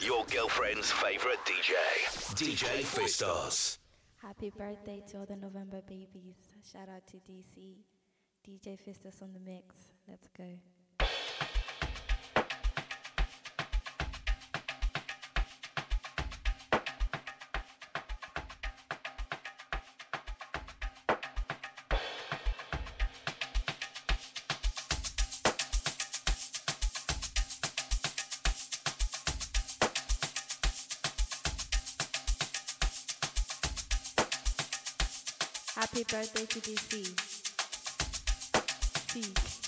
Your girlfriend's favorite DJ, DJ Fistos. Happy birthday to all the November babies. Shout out to DC. DJ Fistos on the mix. Let's go. Happy birthday to DC. See.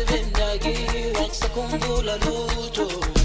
Sivenda gi waksa kungula luto?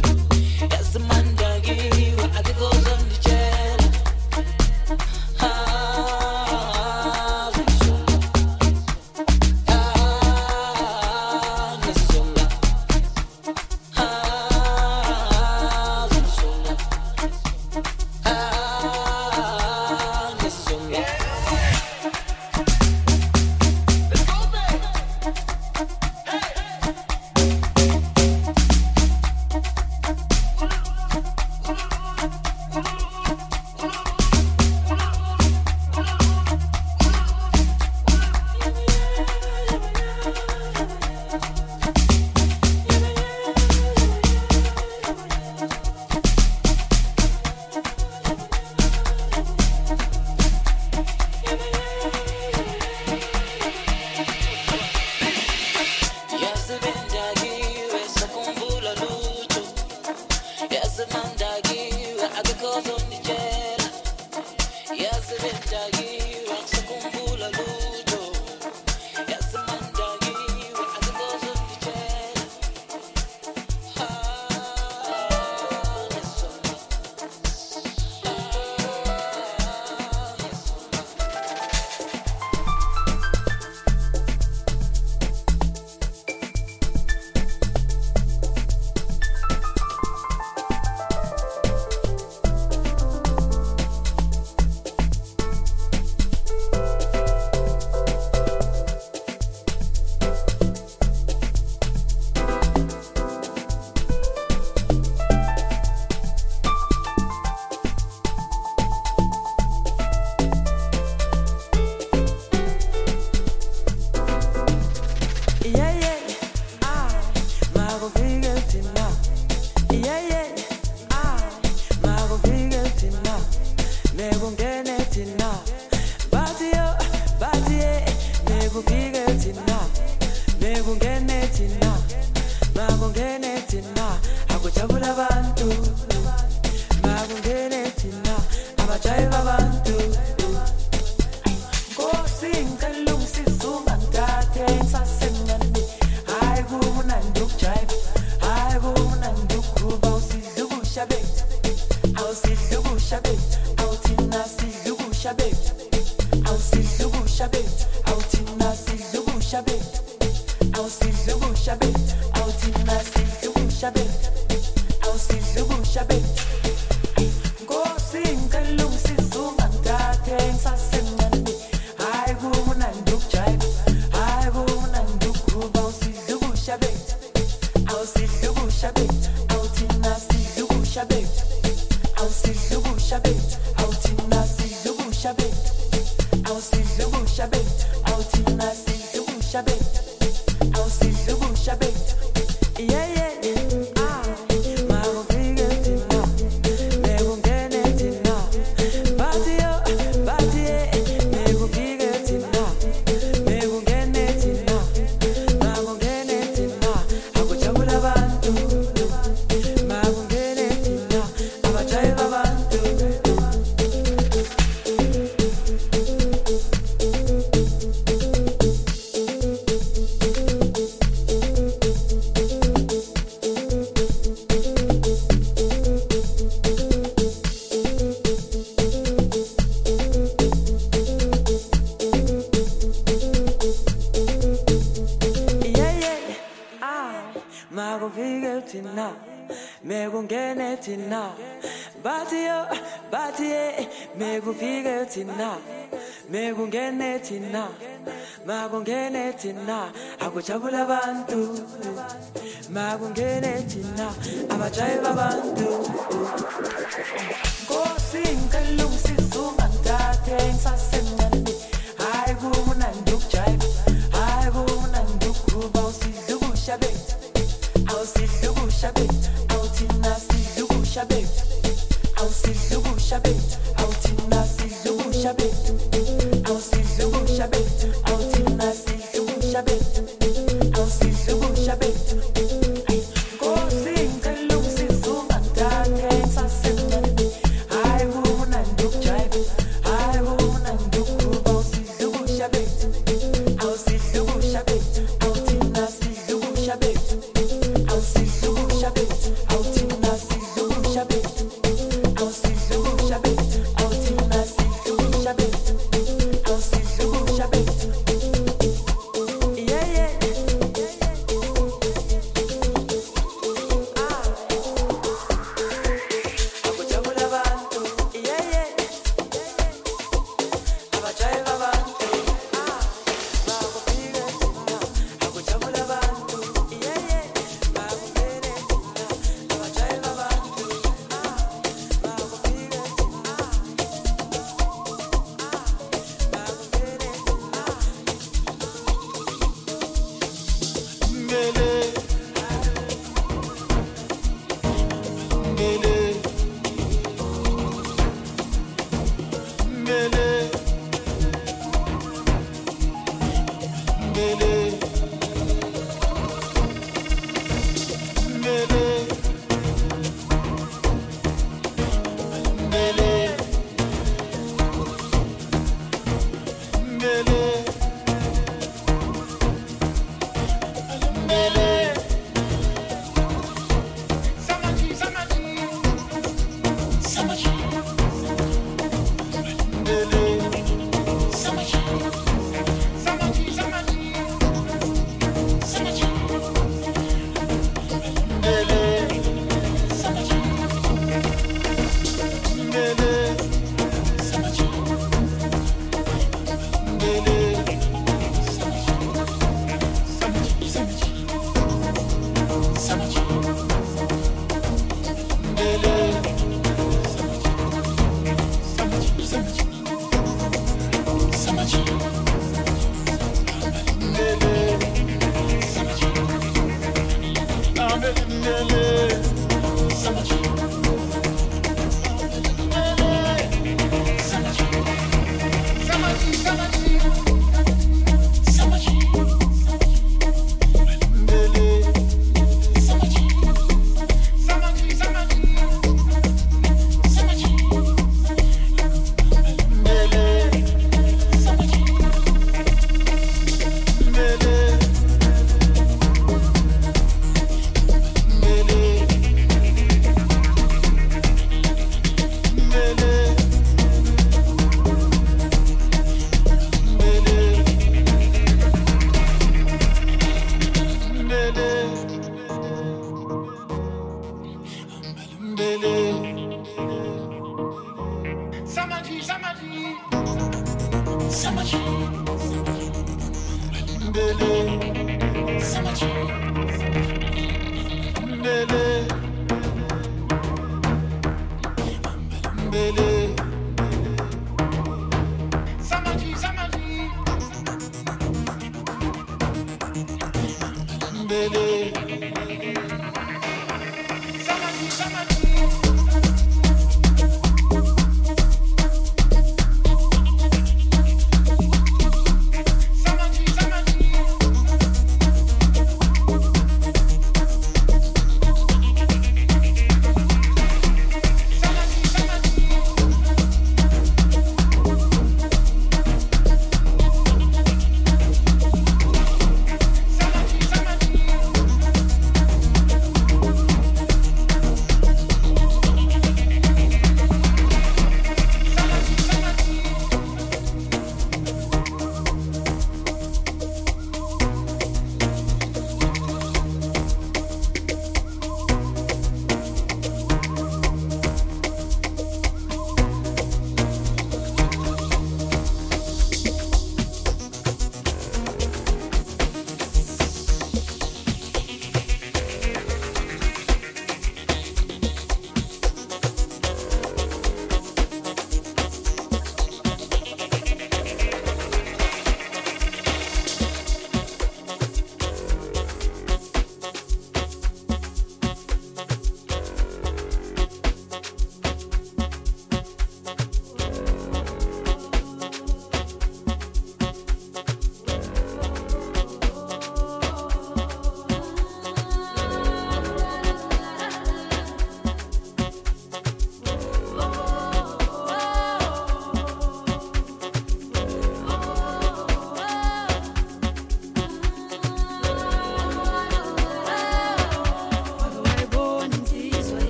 drive abantu. Ngosinke lungisisa ungangidathe ngisasemncane hayi kumnandi ukujayiva hayi kumnandi ukuruba usidla ukusha bethu. Awusidla ukusha bethu awuthina sidla ukusha bethu? Awusidla ukusha bethu awuthina sidla ukusha bethu?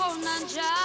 Usefona njalo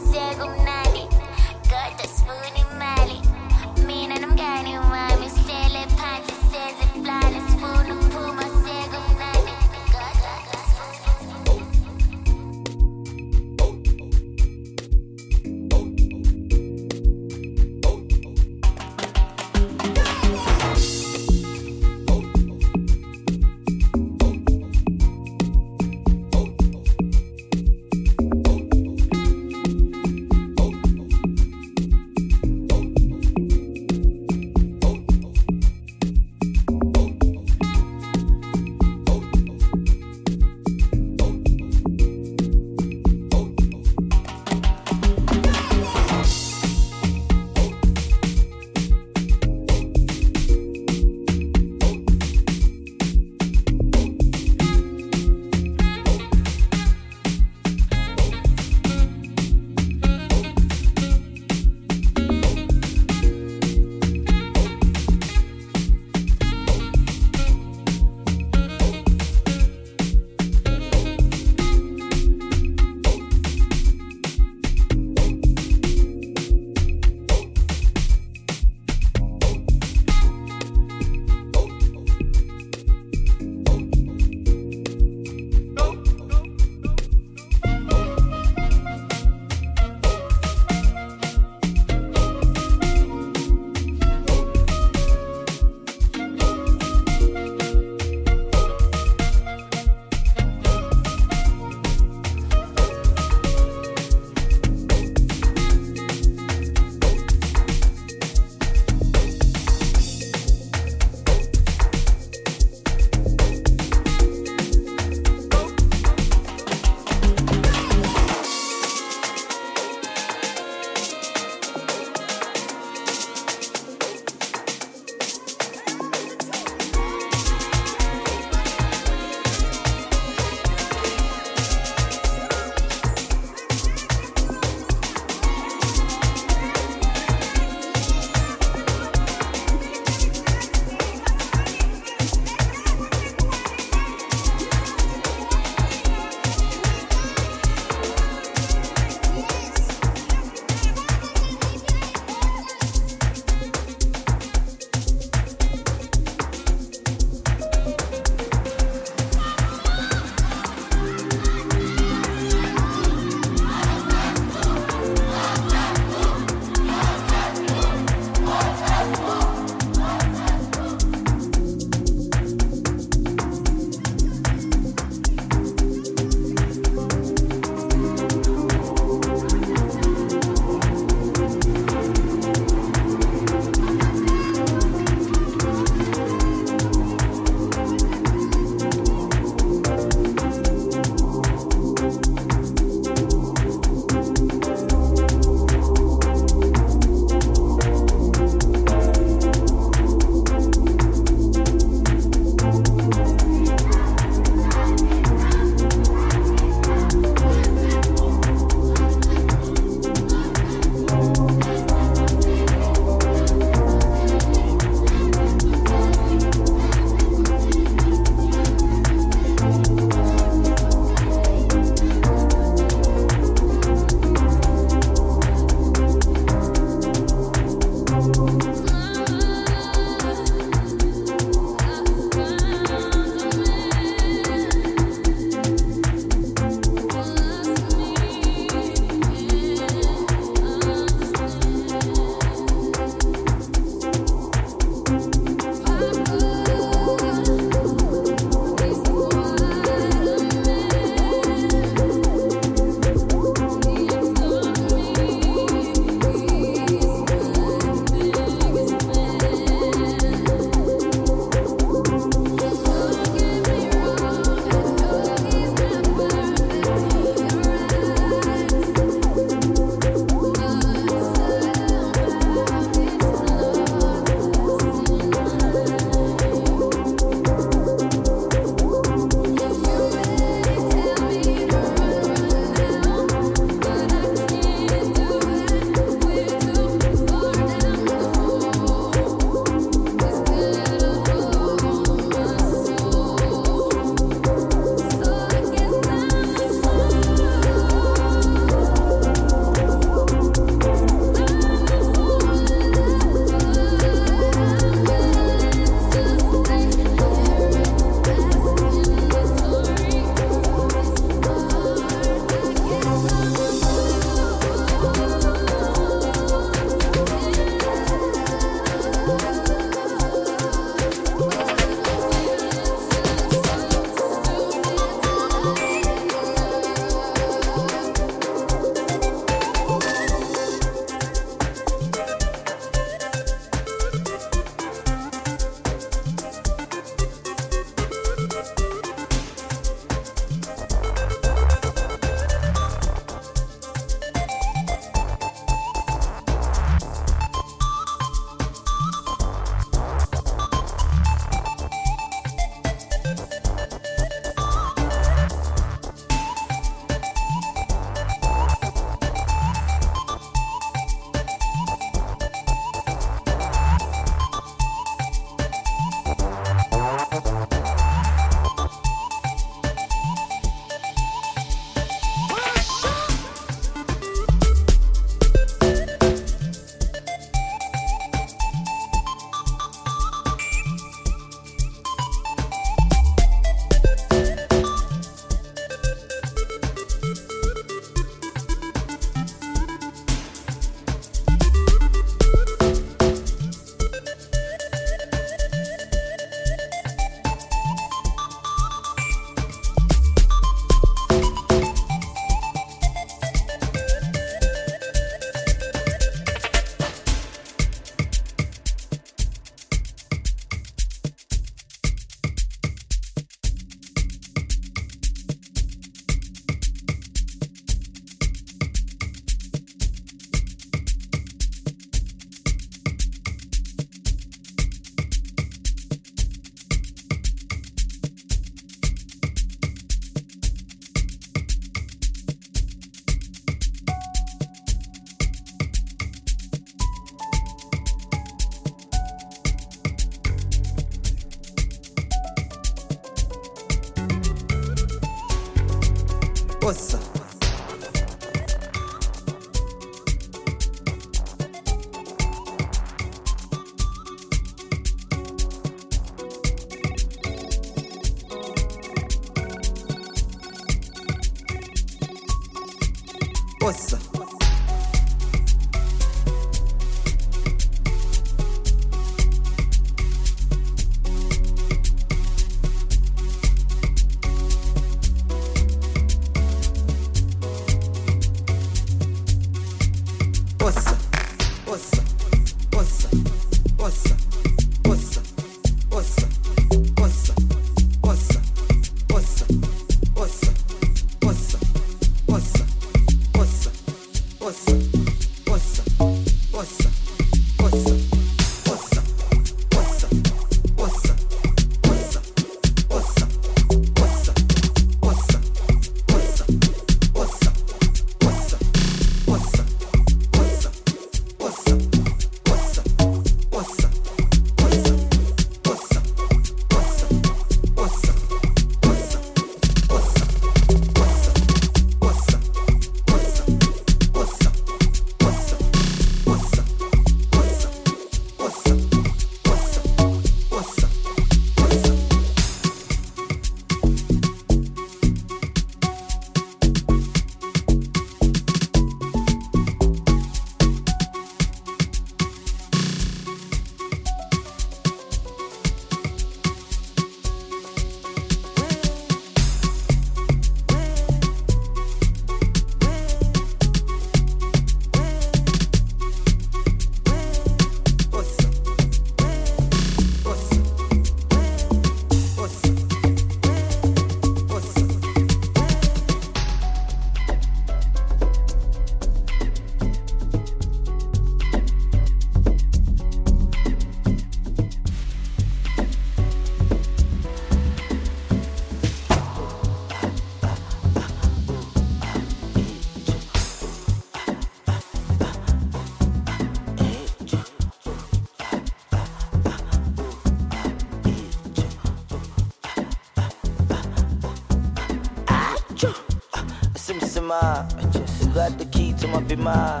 bima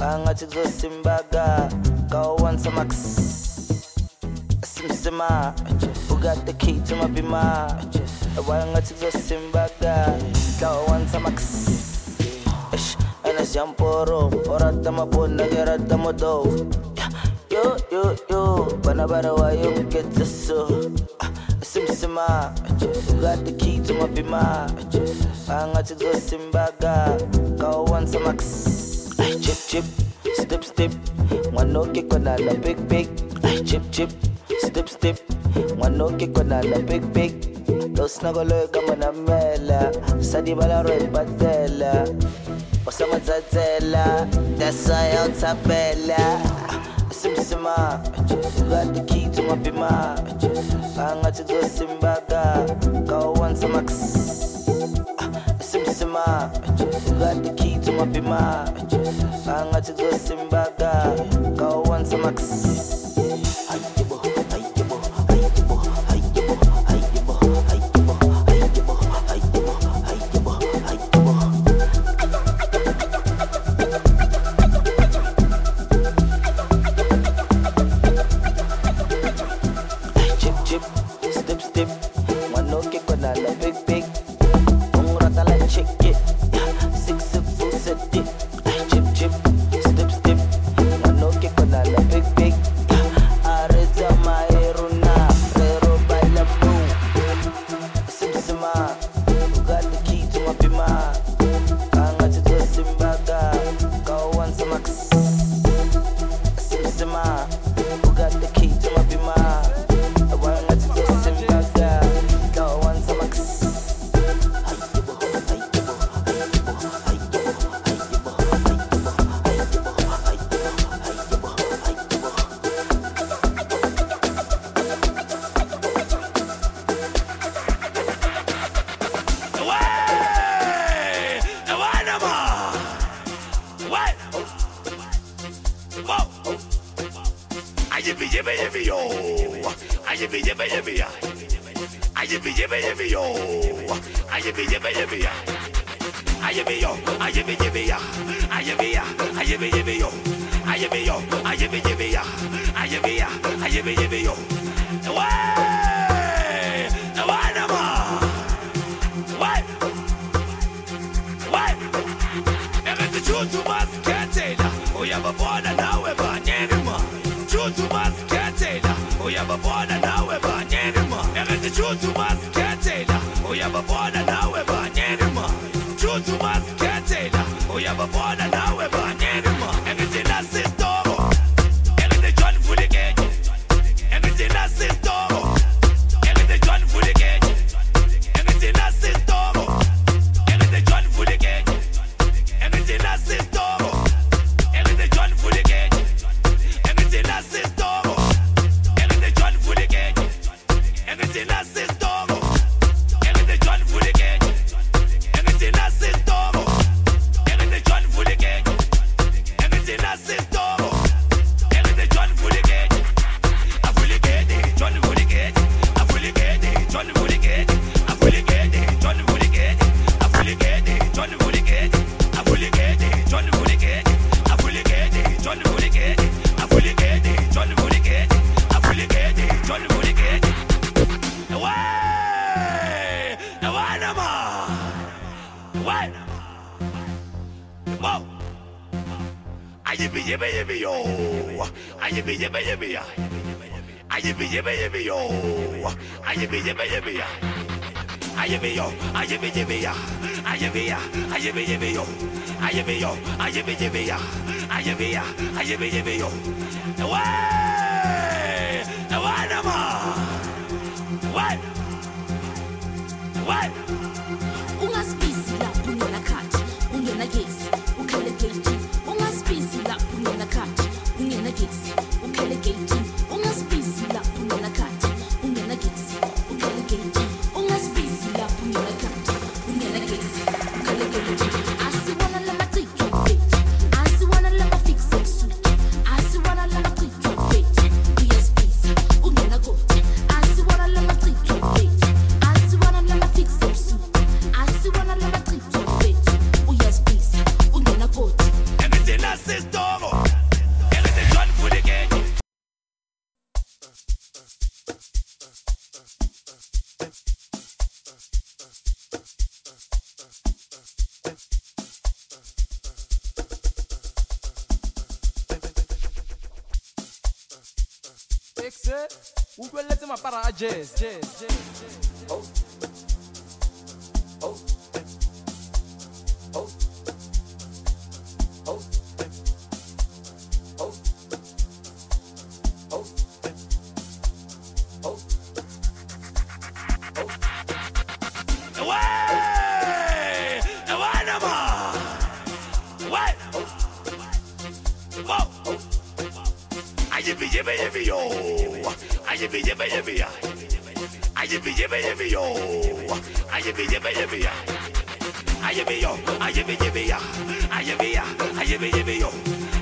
angathi kuzosimbaga kawansa max simsima. Who got the key to my bima wangathi kuzosimbaga kawansa max Ish, anasiyamporo orata mabona kerata modov yo yo yo. Bana bara wayo ngiketsa so. Simsima. Got the key to my bima angathi kuzosimbaga kawansa max step step. Ngwanoke konana big big. Chip chip. Step step. One no kick ngwanoke konana big big. Losinakolwe kama namela sadibala red batela osamatsatsela dasayawutsapela simsima got the key to my bima. Angathi kuzosimbaga kawansa max. Simsima got the key wapima anga tizosimbaga kaowansa max. yibbe yibbe yo. I yibbe yibbe yibbe ya. I yibbe yibbe yibbe yo. I yibbe yibbe yibbe ya. I yibbe yo. I yibbe yibbe ya. I yibbe ya. I yibbe yibbe yo. I yibbe yo. I yibbe yibbe ya. I yibbe ya. I yibbe yibbe yo. Way. The one of Way. Way. If it's the truth, tomorrow. Chutu masketela, uyababona nawe banyeni ma. Chutu masketela, uyababona nawe What? Wow. Yippee, yippee, yippee, yo. Yippee, yippee, yippee, yo. Yippee, yippee, yippee, yo. Yippee, yippee, yippee, yo. Yippee, yo. Yippee, yippee, yo. Yippee, yo. Yippee, yippee, yo. Yippee, yo. kungenakhadi ungenagesi ukhale geyiti ungasipisi lapho ungenakhadi ungenagesi jizz. Oh. Oh. Oh. yippee, yippee, yippee, yo! yippee yippee yippee ya. I yippee give yippee yo. I yippee yippee yippee ya. I yippee yo. I yippee yippee ya. I yippee ya. I yippee yippee yo.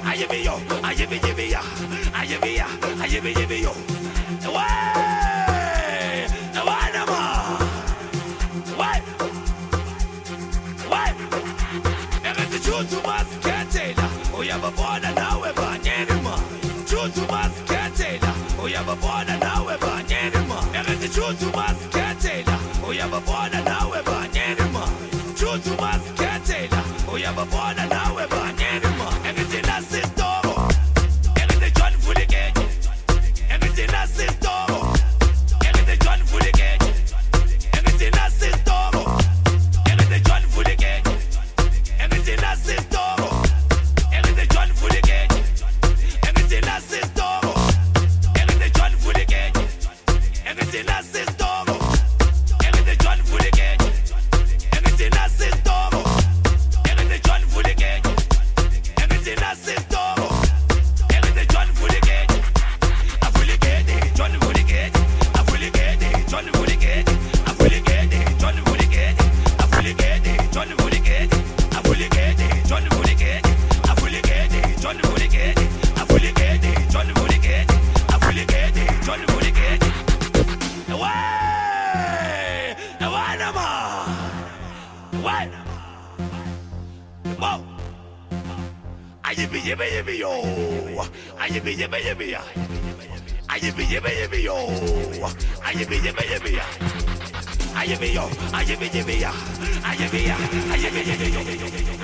I yippee yo. I yippee yippee ya. I yippee ya. I yippee yippee yo. Wow. Uyababona nawe banyeni ma Erenze chutu masketela uyababona nawe banyeni ma chutu masketela uyababona yibby yibby yo. Ah, I yibby yibby yibby. I yibby ah, yibby yibby yo. Ah, I yibby yibby yibby. I yibby yo. I yibby yibby ya. I yibby ya. I yibby yibby yo.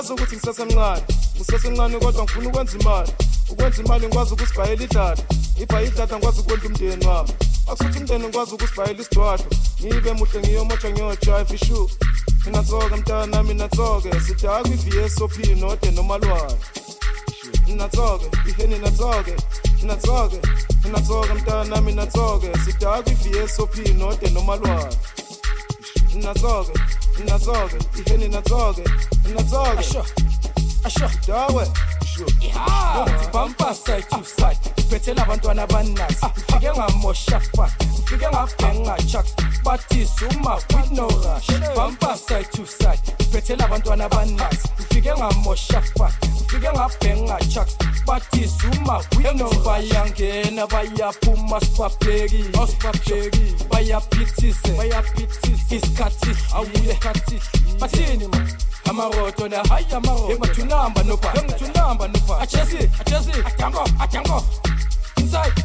Ngiyazi ukuthi ngisesemncane ngisesemncane kodwa ngifuna ukwenza imali. Ukwenza imali ngikwazi ukusibhayela idlada ngibhaye idlada ngikwazi ukondla umndeni wami. Akusuthi umndeni ngikwazi ukusibhayela isidwadlo ngibe muhle ngiyomotsha ngiyojive ishu nginatsoke mntanami natsoke sidakwa i-vsop node nomalwane natsoke iheni natsoke natsoke natsoke mntanami natsoke sidakwa i-vsop node nomalwane natsoke natsoke iheni natsoke na drogi. A ah. siostry, a siostry, dołe. Ukuthi bampasa ejuside Uphethe labantwana abanasi ah. Ufike ngamoshafat Ufike ngabhenga chuck. Bathi zuma with no rush. Bampasa ejuside Uphethe labantwana abanasi Ufike ngamoshafat Ufike ngabhenga chuck. Bathi zuma with no rush Bayangena bayaphuma sibabheki Osibabheki oh, Bayaphithise Bayaphithise Iskati, Awu isikhathi Bathini manje amaroto na hayi amaroto. Chase nopa. I nopa. Achesi achesi atango atango inside.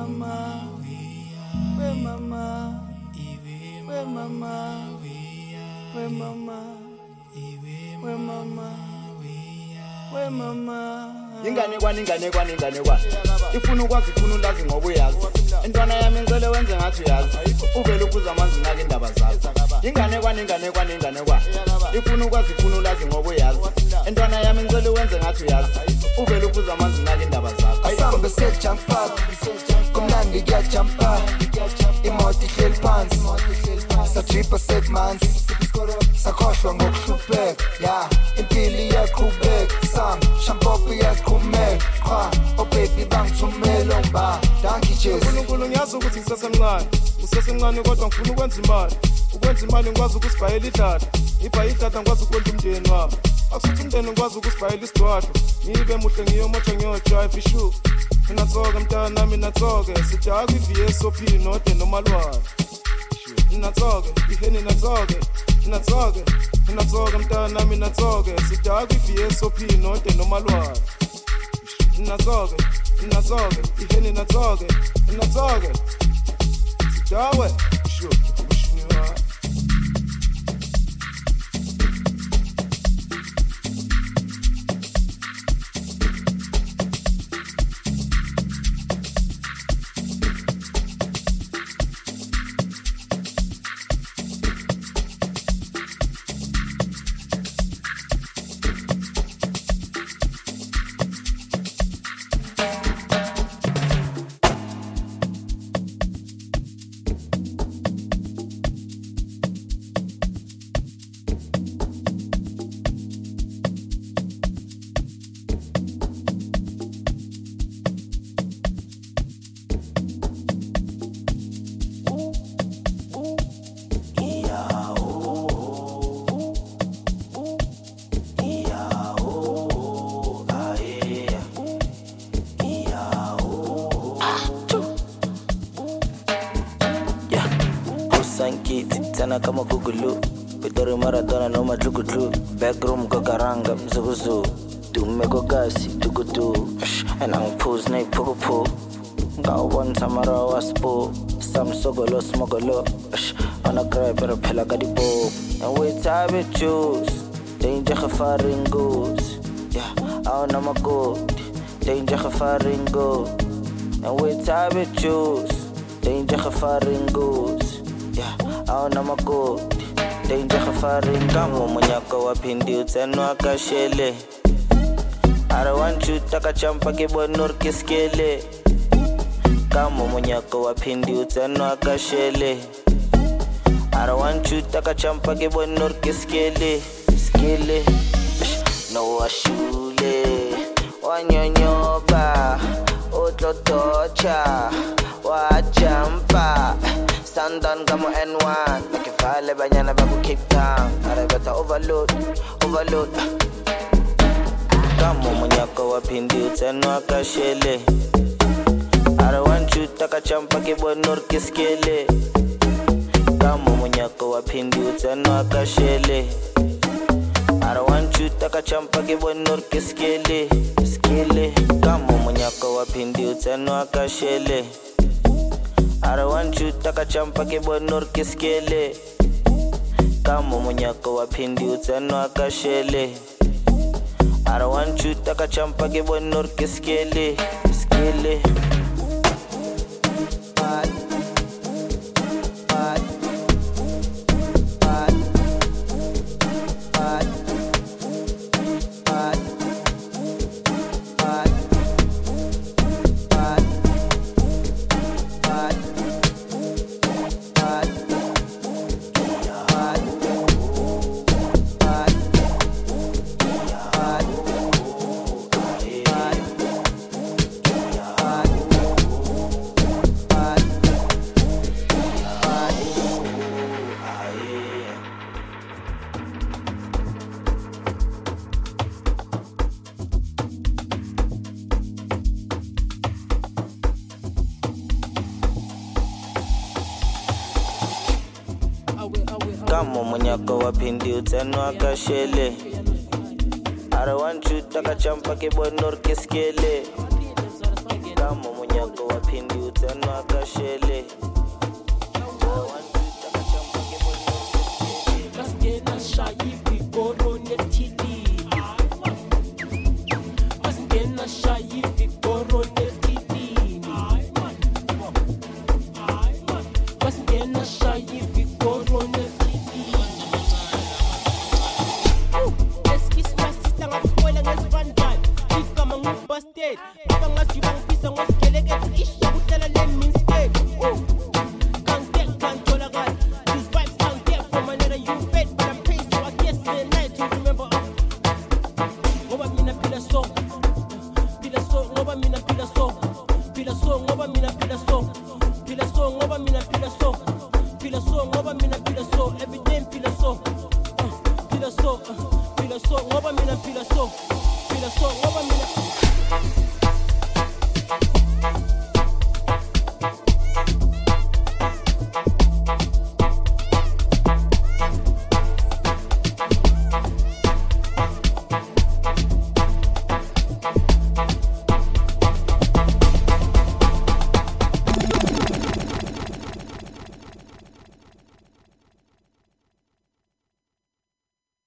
Mama we mama we mama we mama we mama we mama inganekwane inganekwane inganekwane ifuna ukwazi ifuna ulazi ngoba uyazi. Intwana yami ngicele wenze ngathi uyazi. Uvele uphuza amanzi unake indaba zazi inganekwane inganekwane inganekwane ifuna ukwazi ifuna ulazi ngoba uyazi. Intwana yami ngicele wenze ngathi uyazi. Uvele uphuza amanzi unake indaba zakho. Asambe sejampa kumnandi kuyajampa. Imoto ihleli phansi. Sajipa segmanzi sakhohlwa ngokuhlupheka. Ya impilo iyaqhubeka sam shampopo iyasiqhumeka qha obebi bangithumela ongiba danki jes unkulunkulu ngiyazi ukuthi ngisesemncane. Ngisesemncane kodwa ngifuna ukwenza imali. ukwenza imali ngikwazi ukusibhayela idada ngibhaye idada ngikwazi ukwenza umndeni wami. Akusuthi umndeni ngikwazi ukusibhayela isidwadwa ngibe muhle ngiyomotsha ngiyojive ishu ninatsoke mntanami ninatsoke sijaka i-vsop node nomalwane. Ninatsoke ihe ninatsoke ninatsoke ninatsoke mntanami ninatsoke sijaka i-vsop node nomalwane. Ninatsoke ninatsoke ihe ninatsoke ninatsoke sijawe sure sana kama gugulu Vidori Maradona no majukutu Backroom kwa karanga mzuguzu. Dume kwa gasi tukutu Anangpuz na ipukupu Ngawan samara waspo Sam sogolo smogolo. Ana cry pero phela ka dipo. And we time it choose Danger gefaring goes. Yeah, I don't know my good Danger gefaring goes. And we time it choose Danger gefaring goes awona makoti danger gefaring kamo monyako wa phindi utsenwa ka shele are want you takachampa ke bonor kamo monyako wa utsenwa ka want you takachampa ke bonor ke skele skele no washule wanyonyoba utlotocha wajampa Sandan gamo N1 Nikivale banyana babu Cape Town Arabeta overload, overload. Kama I wapindi utenwa kashele Arawanchu takachampa kibonor kiskele Kama munyako wapindi utenwa kashele arawanchu takachampa kibonor kiskele Skele Kama munyako wapindi utenwa shele arawanchu takachampa bonor kiskele want munyako to phindi utsenwa kashele arawanchu takachampa bonor kiskele skele, skele. mwenye akawapindi utano akashele arawanchu takachampa kibonor keskele. Kama mwenye to utano akashele